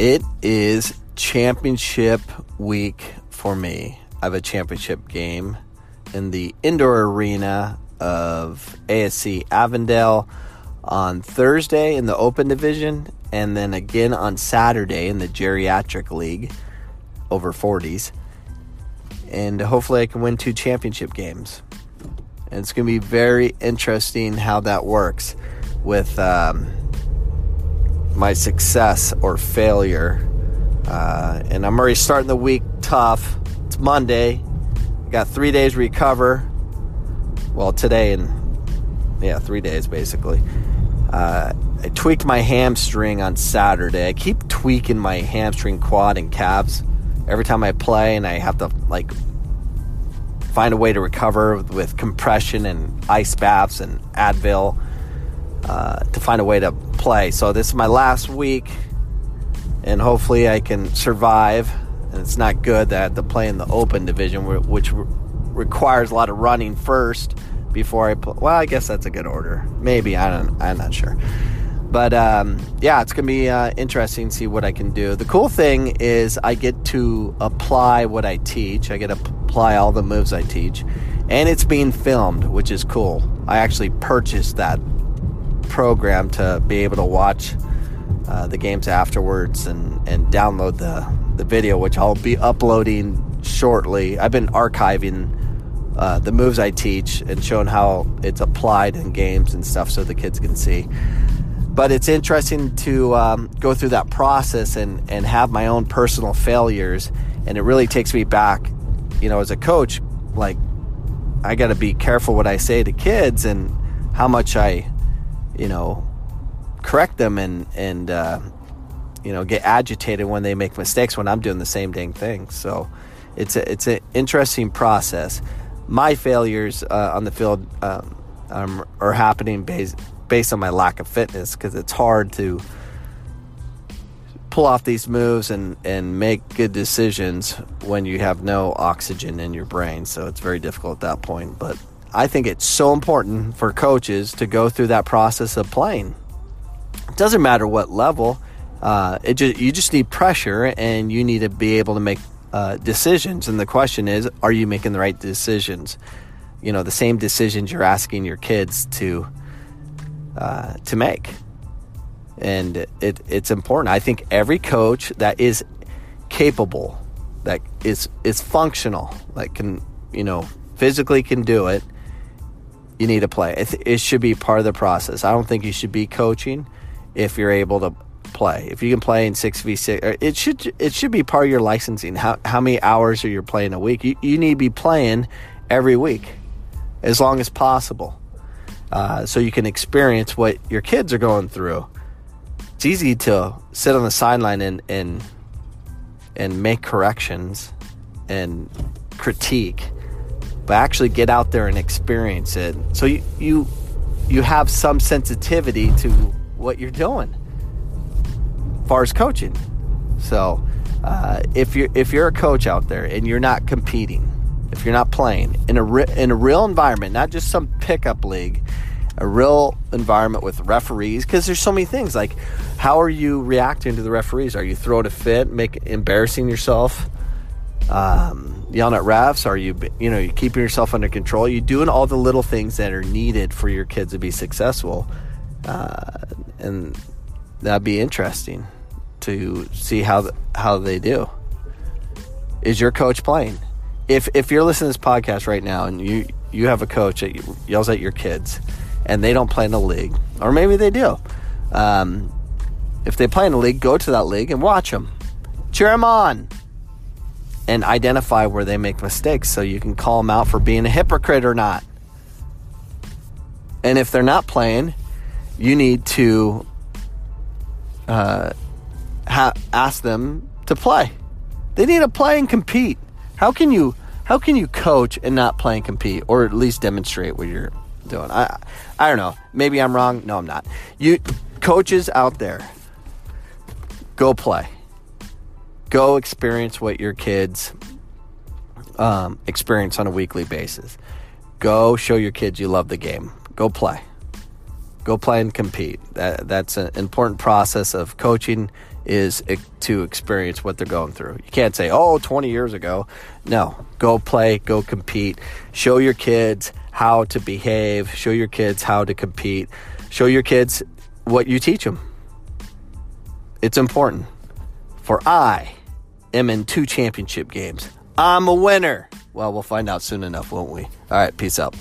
It is championship week for me. I have a championship game in the indoor arena of ASC Avondale on Thursday in the Open Division, and then again on Saturday in the Geriatric League over 40s. And hopefully, I can win two championship games. And it's going to be very interesting how that works with um, my success or failure. Uh, and I'm already starting the week tough. It's Monday. Got three days recover. Well, today and yeah, three days basically. Uh, I tweaked my hamstring on Saturday. I keep tweaking my hamstring, quad, and calves every time I play, and I have to like find a way to recover with compression and ice baths and Advil uh, to find a way to play. So this is my last week, and hopefully I can survive. And it's not good that I have to play in the open division, which requires a lot of running first before I play. Well, I guess that's a good order. Maybe I don't. I'm not sure. But um, yeah, it's gonna be uh, interesting to see what I can do. The cool thing is I get to apply what I teach. I get to apply all the moves I teach, and it's being filmed, which is cool. I actually purchased that program to be able to watch uh, the games afterwards and and download the the video, which I'll be uploading shortly. I've been archiving. Uh, the moves I teach and showing how it's applied in games and stuff so the kids can see but it's interesting to um, go through that process and, and have my own personal failures and it really takes me back you know as a coach like i got to be careful what i say to kids and how much i you know correct them and and uh, you know get agitated when they make mistakes when i'm doing the same dang thing so it's a, it's an interesting process my failures uh, on the field um, um, are happening based based on my lack of fitness because it's hard to pull off these moves and, and make good decisions when you have no oxygen in your brain. So it's very difficult at that point. But I think it's so important for coaches to go through that process of playing. It doesn't matter what level. Uh, it just you just need pressure and you need to be able to make uh, decisions. And the question is, are you making the right decisions? You know, the same decisions you're asking your kids to uh, to make. And it, it's important. I think every coach that is capable, that is is functional, that can you know physically can do it, you need to play. It, it should be part of the process. I don't think you should be coaching if you're able to play. If you can play in six v six, it should it should be part of your licensing. How how many hours are you playing a week? You you need to be playing every week, as long as possible uh, so you can experience what your kids are going through. It's easy to sit on the sideline and and and make corrections and critique, but actually get out there and experience it. So you you you have some sensitivity to what you're doing, as far as coaching. So uh, if you're if you're a coach out there and you're not competing if you're not playing in a re- in a real environment, not just some pickup league, a real environment with referees because there's so many things like how are you reacting to the referees? Are you throwing a fit, make embarrassing yourself, um, yelling at refs? Are you you know you keeping yourself under control? You doing all the little things that are needed for your kids to be successful, uh, and that'd be interesting to see how how they do. Is your coach playing? if if you're listening to this podcast right now and you you have a coach that yells at your kids and they don't play in the league, or maybe they do. Um, if they play in the league, go to that league and watch them, cheer them on, and identify where they make mistakes so you can call them out for being a hypocrite or not. And if they're not playing, you need to uh, ha- ask them to play. They need to play and compete. How can you how can you coach and not play and compete, or at least demonstrate what you're doing? I I don't know. Maybe I'm wrong. No, I'm not. You coaches out there, go play. Go experience what your kids um, experience on a weekly basis. Go show your kids you love the game. Go play. Go play and compete. That, that's an important process of coaching is to experience what they're going through. You can't say, oh, 20 years ago. No, go play, go compete. Show your kids how to behave, show your kids how to compete, show your kids what you teach them. It's important. For I am in two championship games. I'm a winner. Well, we'll find out soon enough, won't we? All right, peace out.